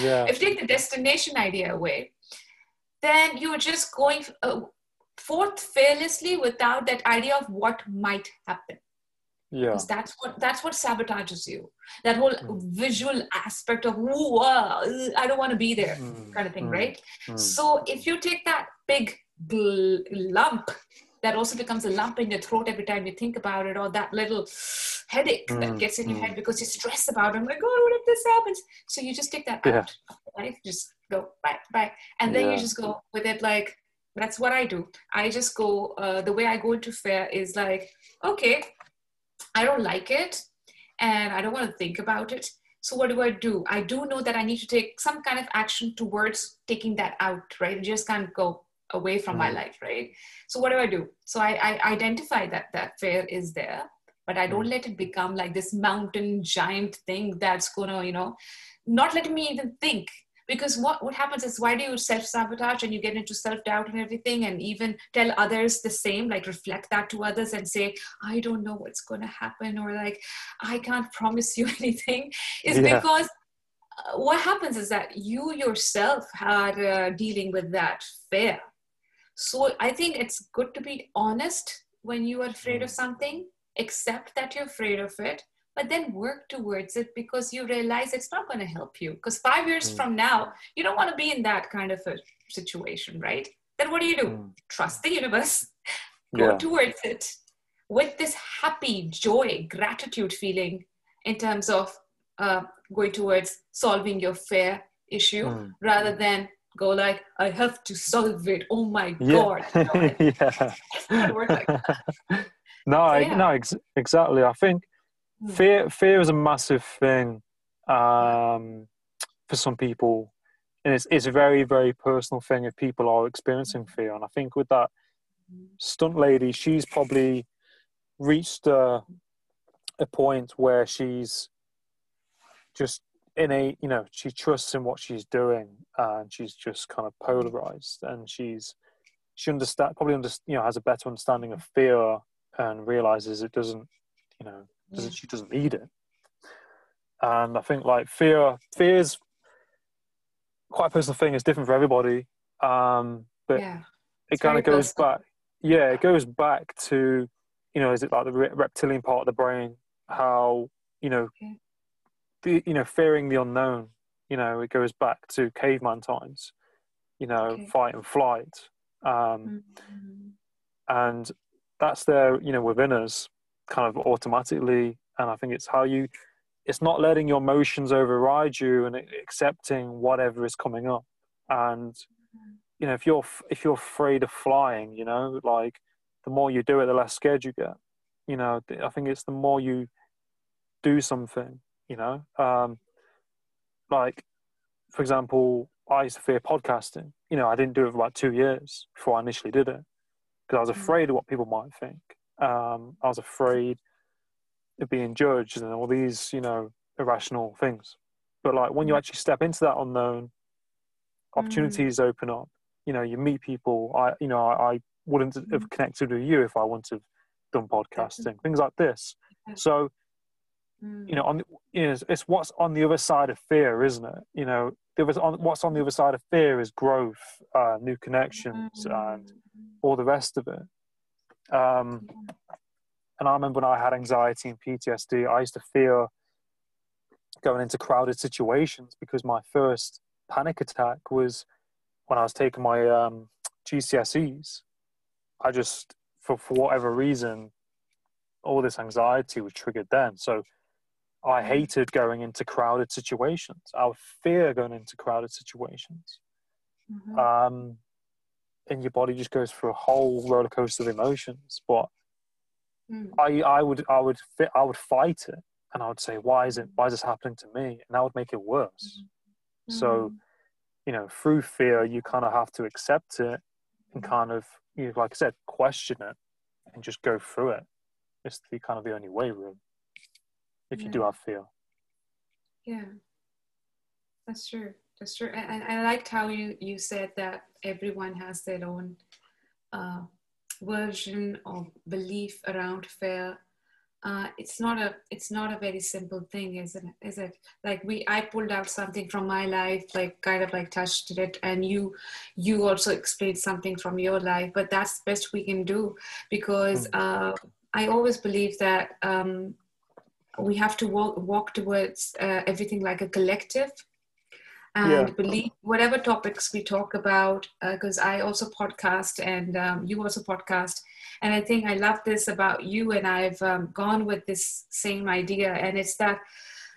yeah. If you take the destination idea away, then you're just going uh, forth fearlessly without that idea of what might happen yeah that's what that's what sabotages you that whole mm. visual aspect of Ooh, uh, i don't want to be there mm. kind of thing mm. right hmm. so if you take that big lump that also becomes a lump in your throat every time you think about it or that little headache that hmm. gets in your hmm. head because you stress about it i'm like oh what if this happens so you just take that yeah. out life just go bye bye and then yeah. you just go with it like that's what i do i just go uh, the way i go into fear is like okay i don't like it and i don't want to think about it. So what do i do? I do know that i need to take some kind of action towards taking that out right? You just can't go away from my Mm. life right? So what do i do? So i, I identify that that fear is there but i don't Mm. let it become like this mountain giant thing that's gonna you know not letting me even think because what, what happens is why do you self-sabotage and you get into self-doubt and everything and even tell others the same like reflect that to others and say i don't know what's going to happen or like i can't promise you anything is Yeah. because uh, what happens is that you yourself are uh, dealing with that fear so i think it's good to be honest when you are afraid of something accept that you're afraid of it but then work towards it because you realize it's not going to help you because five years Mm. from now you don't want to be in that kind of a situation right then what do you do Mm. trust the universe go Yeah. towards it with this happy joy gratitude feeling in terms of uh, going towards solving your fear issue Mm. rather than go like i have to solve it oh my Yeah. god like, yeah. it's not work like that. no, I, yeah. no, ex- exactly. I think. Fear fear is a massive thing um, for some people, and it's it's a very very personal thing if people are experiencing fear. And I think with that stunt lady, she's probably reached a, a point where she's just in a you know she trusts in what she's doing and she's just kind of polarized. And she's she understand probably under, you know has a better understanding of fear and realizes it doesn't you know doesn't she doesn't need it and i think like fear fear is quite a personal thing it's different for everybody um but yeah it kind of goes personal. back yeah it goes back to you know is it like the re- reptilian part of the brain how you know Okay. the you know fearing the unknown you know it goes back to caveman times you know Okay. fight and flight um Mhm. and that's there you know within us kind of automatically and i think it's how you it's not letting your emotions override you and accepting whatever is coming up. And you know if you're if you're afraid of flying you know like the more you do it the less scared you get. You know i think it's the more you do something you know? Um like for example i used to fear podcasting. You know i didn't do it for about two years before i initially did it because i was Mm. afraid of what people might think um i was afraid of being judged and all these you know irrational things. But like when you Mm. actually step into that unknown opportunities open up. You know you meet people. I you know i, I wouldn't have Mm. connected with you if i wouldn't have done podcasting things like this. So Mm. you know on the, you know, it's, it's what's on the other side of fear isn't it? You know there was on what's on the other side of fear is growth uh, new connections and Mm. all the rest of it um, and i remember when i had anxiety and ptsd i used to fear going into crowded situations because my first panic attack was when i was taking my um, gcse's i just for, for whatever reason all this anxiety was triggered then so I Mm. hated going into crowded situations. I would fear going into crowded situations. Mhm. Um, and your body just goes through a whole roller coaster of emotions. But Mm. I, I would, I would, fit, I would fight it, and I would say, "Why is it? Why is this happening to me?" And that would make it worse. So, Mm. you know, through fear, you kind of have to accept it and kind of, you know, like I said, question it and just go through it. It's the kind of the only way, really. If you do have fear. Yeah, that's true. That's true. And, I liked how you, you said that everyone has their own uh, version of belief around fear. Uh, it's not a it's not a very simple thing, isn't it? Is it? Like we, I pulled out something from my life, like kind of like touched it, and you, you also explained something from your life. But that's the best we can do, because uh, I always believe that um, we have to walk, walk towards uh, everything like a collective and Yeah. believe whatever topics we talk about because i also podcast and um, you also podcast and i think i love this about you and i've um, gone with this same idea and it's that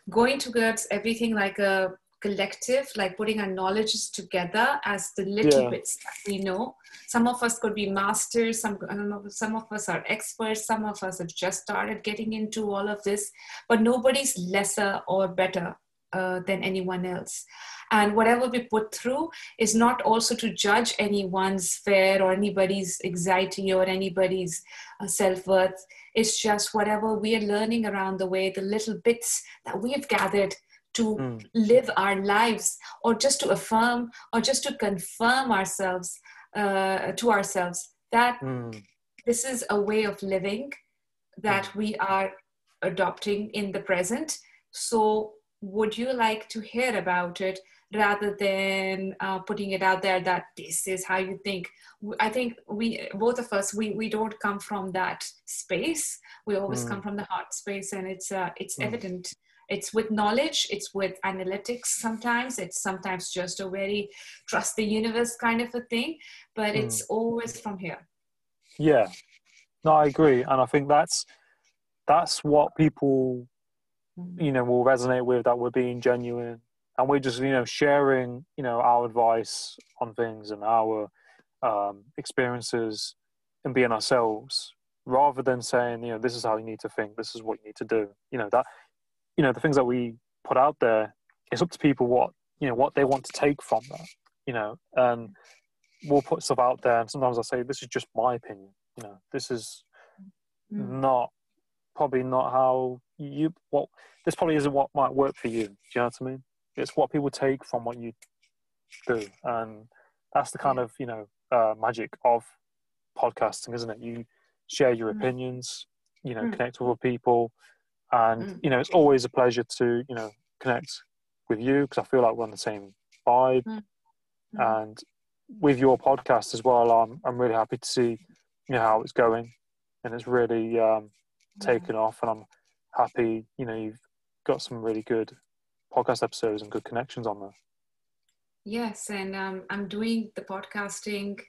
going towards everything like a collective like putting our knowledges together as the little Yeah. bits that we know some of us could be masters some I don't know, some of us are experts some of us have just started getting into all of this but nobody's lesser or better uh, than anyone else. And whatever we put through is not also to judge anyone's fear or anybody's anxiety or anybody's uh, self worth. It's just whatever we are learning around the way, the little bits that we've gathered to mm. live our lives or just to affirm or just to confirm ourselves uh, to ourselves that mm. this is a way of living that mm. we are adopting in the present so would you like to hear about it rather than uh, putting it out there that this is how you think i think we both of us we we don't come from that space we always mm. come from the heart space and it's uh, it's mm. evident it's with knowledge it's with analytics sometimes it's sometimes just a very trust the universe kind of a thing but mm. it's always from here yeah no i agree and i think that's that's what people. You know will resonate with that we're being genuine. And we're just you know sharing you know our advice on things and our um, experiences and being ourselves rather than saying you know this is how you need to think this is what you need to do. You know that you know the things that we put out there it's up to people what you know what they want to take from that you know. And we'll put stuff out there and sometimes i say this is just my opinion you know. This is mm. not probably not how you what this probably isn't what might work for you do you know what i mean it's what people take from what you do and that's the kind of you know uh, magic of podcasting isn't it you share your mm. opinions you know mm. connect with other people and mm. you know it's always a pleasure to you know connect with you because I feel like we're on the same vibe, mm. Mm. and with your podcast as well. I'm I'm really happy to see you know how it's going, and it's really um, taken off, and I'm happy. You know you've got some really good podcast episodes and good connections on there. Yes, and um, I'm doing the podcasting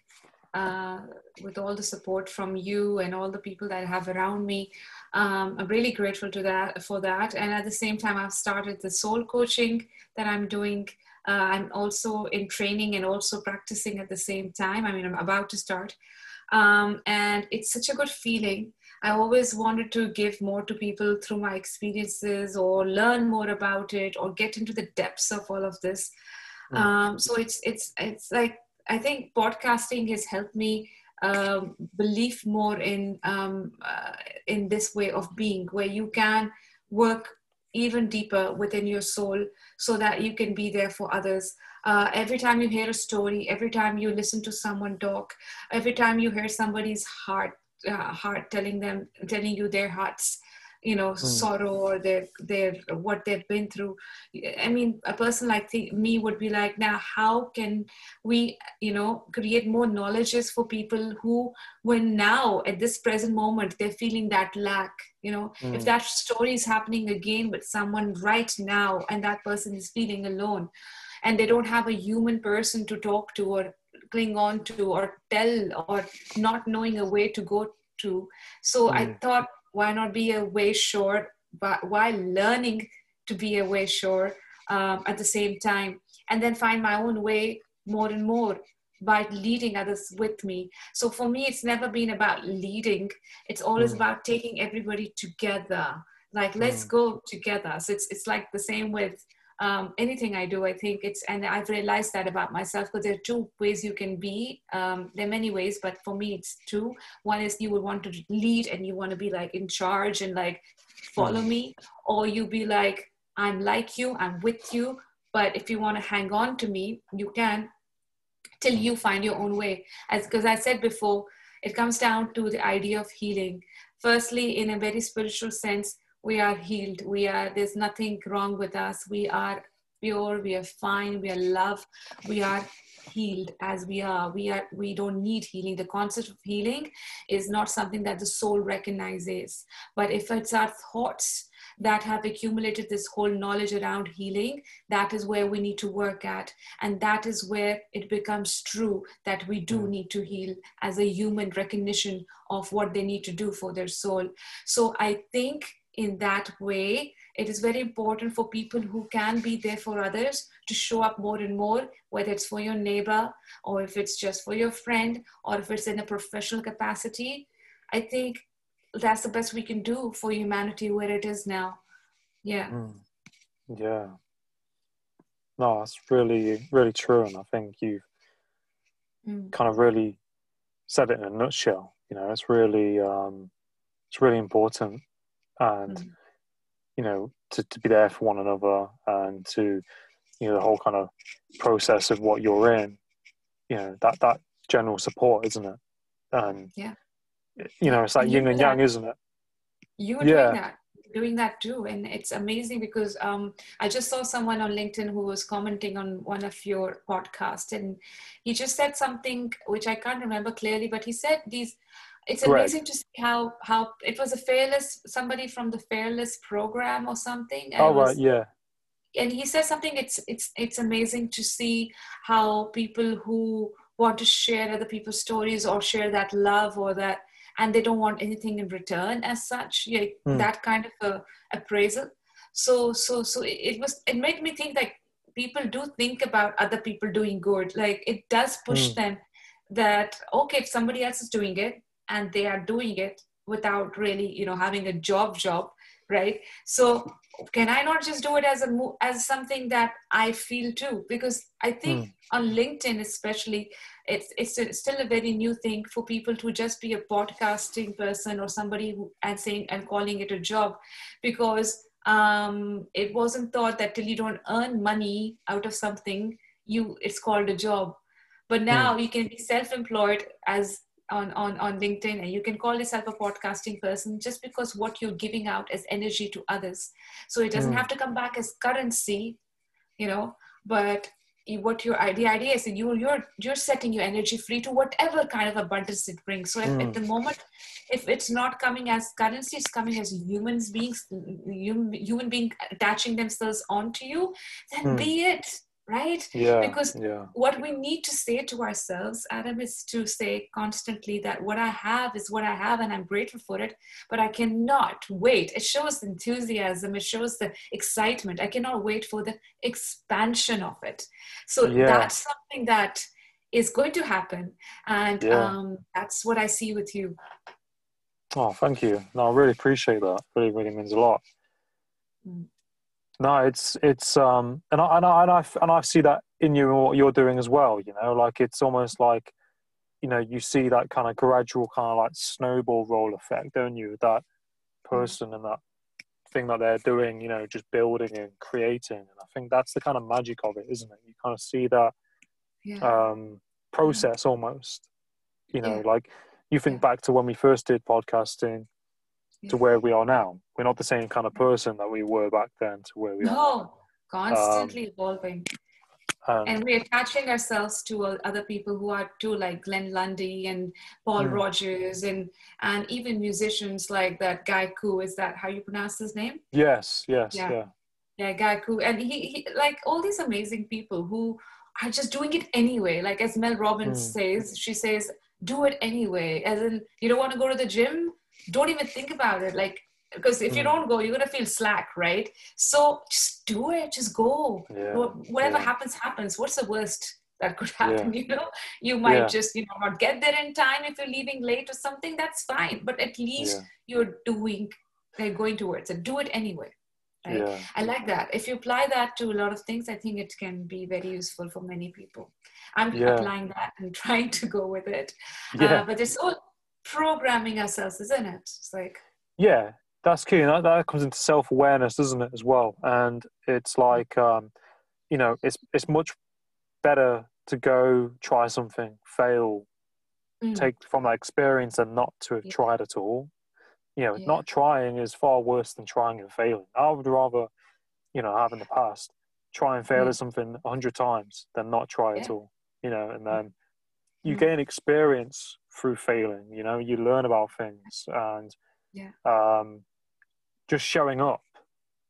uh, with all the support from you and all the people that I have around me. Um, I'm really grateful to that for that. And at the same time, I've started the soul coaching that I'm doing. Uh, I'm also in training and also practicing at the same time. I mean, I'm about to start. Um, and it's such a good feeling. I always wanted to give more to people through my experiences or learn more about it or get into the depths of all of this. Mm. Um, so it's it's it's like I think podcasting has helped me um, believe more in um, uh, in this way of being, where you can work even deeper within your soul, so that you can be there for others. Uh, every time you hear a story, every time you listen to someone talk, every time you hear somebody's heart uh, heart telling them telling you their hearts you know mm. sorrow or their their what they've been through i mean a person like me would be like now how can we you know create more knowledges for people who when now at this present moment they're feeling that lack you know mm. if that story is happening again with someone right now and that person is feeling alone and they don't have a human person to talk to or cling on to or tell or not knowing a way to go to so mm. i thought why not be a way short but while learning to be a way short um, at the same time and then find my own way more and more by leading others with me so for me it's never been about leading it's always mm. about taking everybody together like let's mm. go together so it's, it's like the same with um, anything I do, I think it's, and I've realized that about myself because there are two ways you can be. Um, there are many ways, but for me, it's two. One is you would want to lead and you want to be like in charge and like follow me, or you be like, I'm like you, I'm with you. But if you want to hang on to me, you can till you find your own way. As because I said before, it comes down to the idea of healing. Firstly, in a very spiritual sense, we are healed. We are there's nothing wrong with us. We are pure. We are fine. We are love we are healed as we are. We are we don't need healing. The concept of healing is not something that the soul recognizes. But if it's our thoughts that have accumulated this whole knowledge around healing that is where we need to work at. And that is where it becomes true that we do hmm. need to heal as a human recognition of what they need to do for their soul. So i think in that way it is very important for people who can be there for others to show up more and more whether it's for your neighbor or if it's just for your friend or if it's in a professional capacity i think that's the best we can do for humanity where it is now yeah mm. yeah no, that's really, really true. And I think you've Mm. kind of really said it in a nutshell. You know, it's really, um, it's really important, and Mm. you know, to, to be there for one another and to, you know, the whole kind of process of what you're in. You know, that that general support, isn't it? And Yeah. you know, it's like yin and yang, isn't it? you were Yeah. doing that doing that too and it's amazing because um, i just saw someone on linkedin who was commenting on one of your podcasts and he just said something which i can't remember clearly but he said these it's Correct. amazing to see how how it was a fearless somebody from the fearless program or something and Oh it was- yeah, and he says something it's it's it's amazing to see how people who want to share other people's stories or share that love or that and they don't want anything in return as such yeah, Hmm. that kind of a appraisal so so so it, was it made me think like people do think about other people doing good like it does push Hmm. them that okay if somebody else is doing it and they are doing it without really you know having a job job right? So can i not just do it as a as something that i feel too? Because i think on linkedin especially it's it's still a very new thing for people to just be a podcasting person or somebody who and saying and calling it a job because um it wasn't thought that till you don't earn money out of something you it's called a job. But now you can be self-employed as on, on, on LinkedIn and you can call yourself a podcasting person just because what you're giving out as energy to others. So it doesn't Mm. have to come back as currency, you know, but what your the idea is that you you're you're setting your energy free to whatever kind of abundance it brings. So if, Mm. at the moment, if it's not coming as currency, it's coming as humans beings, human, human being attaching themselves onto you, then Mm. be it, right? yeah, Because yeah, what we need to say to ourselves, Adam, is to say constantly that what I have is what I have and I'm grateful for it, but I cannot wait. It shows enthusiasm, it shows the excitement. I cannot wait for the expansion of it. So Yeah. that's something that is going to happen. And um, that's what I see with you. Oh, thank you. No, I really appreciate that. Really, really means a lot. Mm. No, it's it's um, and I and I and I and I see that in you and what you're doing as well. You know, like it's almost like, you know, you see that kind of gradual kind of like snowball roll effect, don't you? That person and that thing that they're doing, you know, just building and creating. And I think that's the kind of magic of it, isn't it? You kind of see that Yeah. um, process almost. You know, Yeah. like you think back to when we first did podcasting to where we are now. We're not the same kind of person that we were back then to where we are. no, constantly evolving. And, and we're attaching ourselves to uh, other people who are too like glenn lundy and paul Mm. rogers and and even musicians like that guy koo is that how you pronounce his name yes, yes, Yeah. yeah, yeah guy koo and he, he like all these amazing people who are just doing it anyway like as mel robbins Mm. says she says do it anyway as in you don't want to go to the gym don't even think about it like because if you Mm. don't go you're gonna feel slack right? So just do it just go. Yeah, whatever yeah. happens happens. What's the worst that could happen you know? You might Yeah. just you know not get there in time if you're leaving late or something that's fine. But at least yeah, you're doing like going towards it. Do it anyway right? Yeah, i like that. If you apply that to a lot of things i think it can be very useful for many people. I'm Yeah. applying that and trying to go with it. Yeah, uh, but it's all programming ourselves isn't it it's like yeah. That's key. and That, that comes into self awareness, doesn't it, as well? And it's like, um, you know, it's it's much better to go try something, fail, mm, take from that experience, and not to have Yeah. tried at all. You know, Yeah. not trying is far worse than trying and failing. I would rather, you know, have in the past try and fail Yeah. at something a hundred times than not try at all. You know, and then you Mm. gain experience through failing. You know, you learn about things and Yeah. um, just showing up.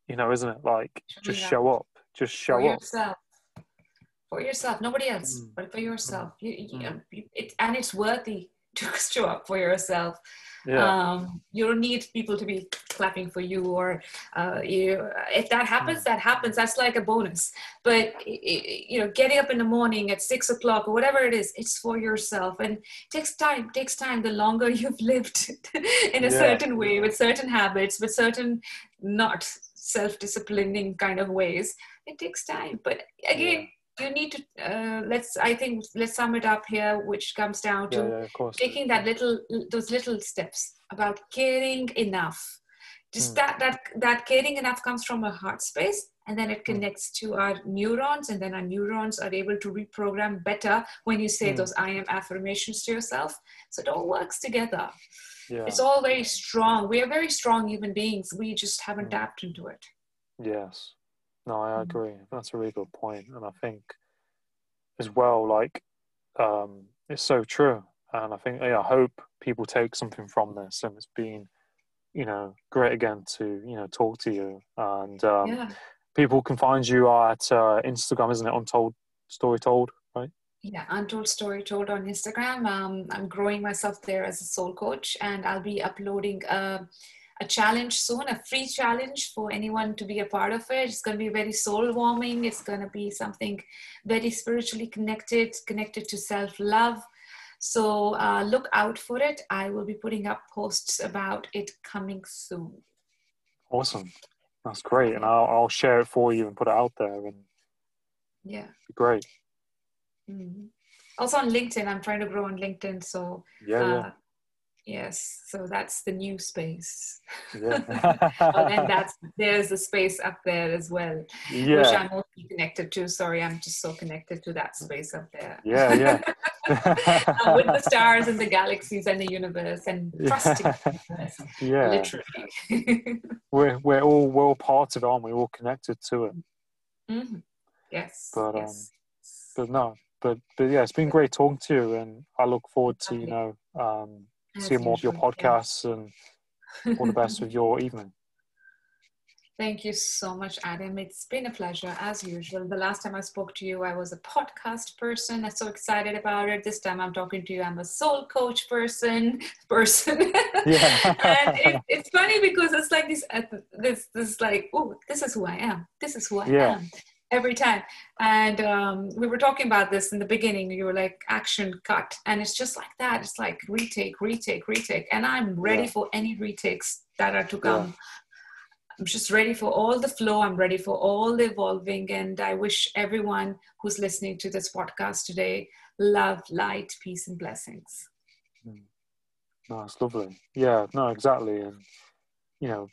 You know, isn't it? Like just up. show up. Just for show up. yourself for yourself nobody else Mm. but for yourself you, you, Mm. you- it, and it's worthy to show up for yourself. Yeah. um, you don't need people to be clapping for you or uh, you, if that happens that happens. That's like a bonus. But you know getting up in the morning at six o'clock or whatever it is it's for yourself. And it takes time takes time the longer you've lived in a Yeah. certain way with certain habits with certain not self-disciplining kind of ways it takes time. But again you need to uh, let's i think let's sum it up here which comes down to Yeah, yeah, taking that little those little steps about caring enough just Mm. that that that caring enough comes from a heart space and then it Hmm. connects to our neurons and then our neurons are able to reprogram better when you say Mm. those i am affirmations to yourself so it all works together Yeah. it's all very strong we are very strong human beings we just haven't Mm. tapped into it Yes. No, I Mm. agree. That's a really good point. And I think as well, like, um, it's so true. And I think, yeah, I hope people take something from this and it's been, you know, great again to, you know, talk to you. And um, yeah people can find you at uh, Instagram, isn't it? Untold Story Told, right? Yeah, Untold Story Told on Instagram. Um, I'm growing myself there as a soul coach, and I'll be uploading a, a challenge soon, a free challenge for anyone to be a part of it. It's going to be very soul warming. It's going to be something very spiritually connected, connected to self love. So uh, look out for it. I will be putting up posts about it coming soon. Awesome. That's great. And I'll, I'll share it for you and put it out there and Yeah. great. Mhm. Also on LinkedIn, I'm trying to grow on LinkedIn. So Yeah, uh, yes, so that's the new space. yeah. Yeah. oh, and that's there's a space up there as well, which. I'm also connected to. Sorry, I'm just so connected to that space up there. Yeah, yeah. Uh, with the stars and the galaxies and the universe and trusting the universe, yeah. literally. We're we're all we're all part of it, aren't we? We're all connected to it. Mhm. Yes. But, um. But no, but but yeah, it's been great talking to you, and I look forward to you know um, As seeing more of your yeah. podcasts and all the best with your evening. Thank you so much, Adam. It's been a pleasure as usual. The last time I spoke to you, I was a podcast person. I'm so excited about it. This time I'm talking to you. I'm a soul coach person. Person. Yeah. and it, it's funny because it's like this. Uh, this this like oh, this is who I am. This is who I Yeah. am. Every time, and um, we were talking about this in the beginning. You were like action cut, and it's just like that. It's like retake, retake, retake, and I'm ready Yeah. for any retakes that are to come. I'm just ready for all the flow. I'm ready for all the evolving. And I wish everyone who's listening to this podcast today love, light, peace, and blessings. No, it's lovely. Yeah, no, exactly. And you know,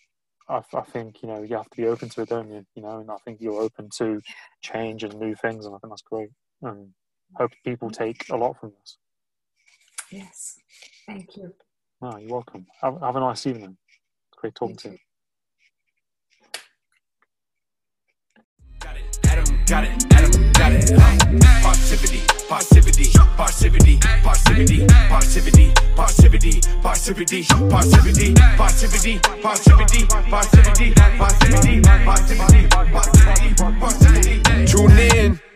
I, I think you know you have to be open to it, don't you? You know, and I think you're open to change and new things, and I think that's great. And hope people take a lot from this. Yes. Thank you. No, you're welcome. Have, have a nice evening. Great talking to you. Got it, Adam got it. Uh, Positivity, positivity, positivity, positivity, positivity, positivity, positivity, positivity, positivity, positivity, positivity, positivity, positivity, positivity, positivity. Tune in.